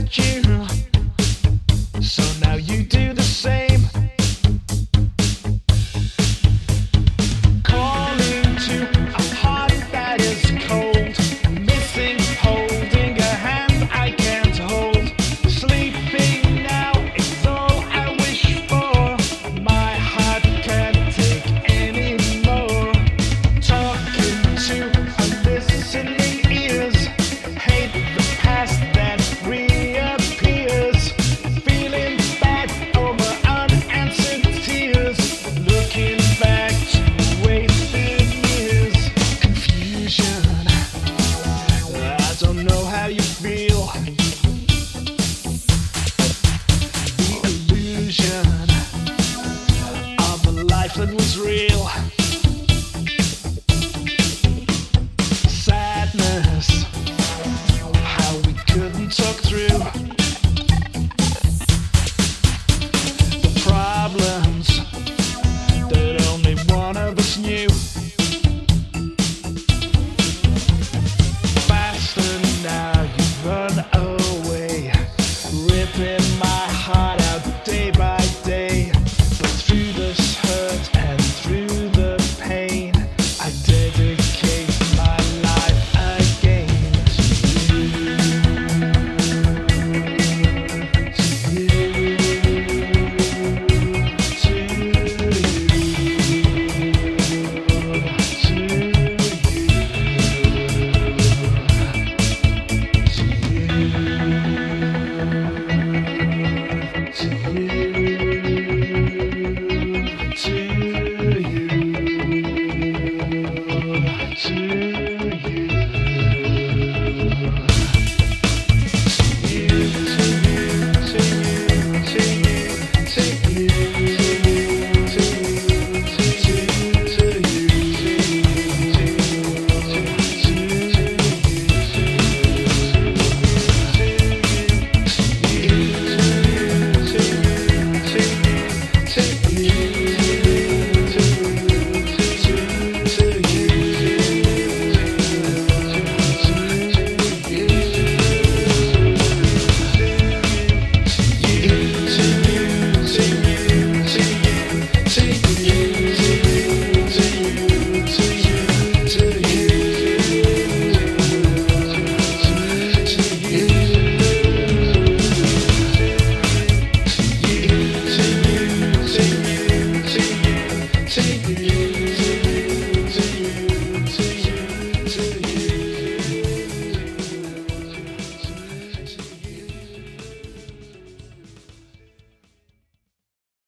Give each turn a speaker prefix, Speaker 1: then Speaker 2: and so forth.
Speaker 1: sentir. you.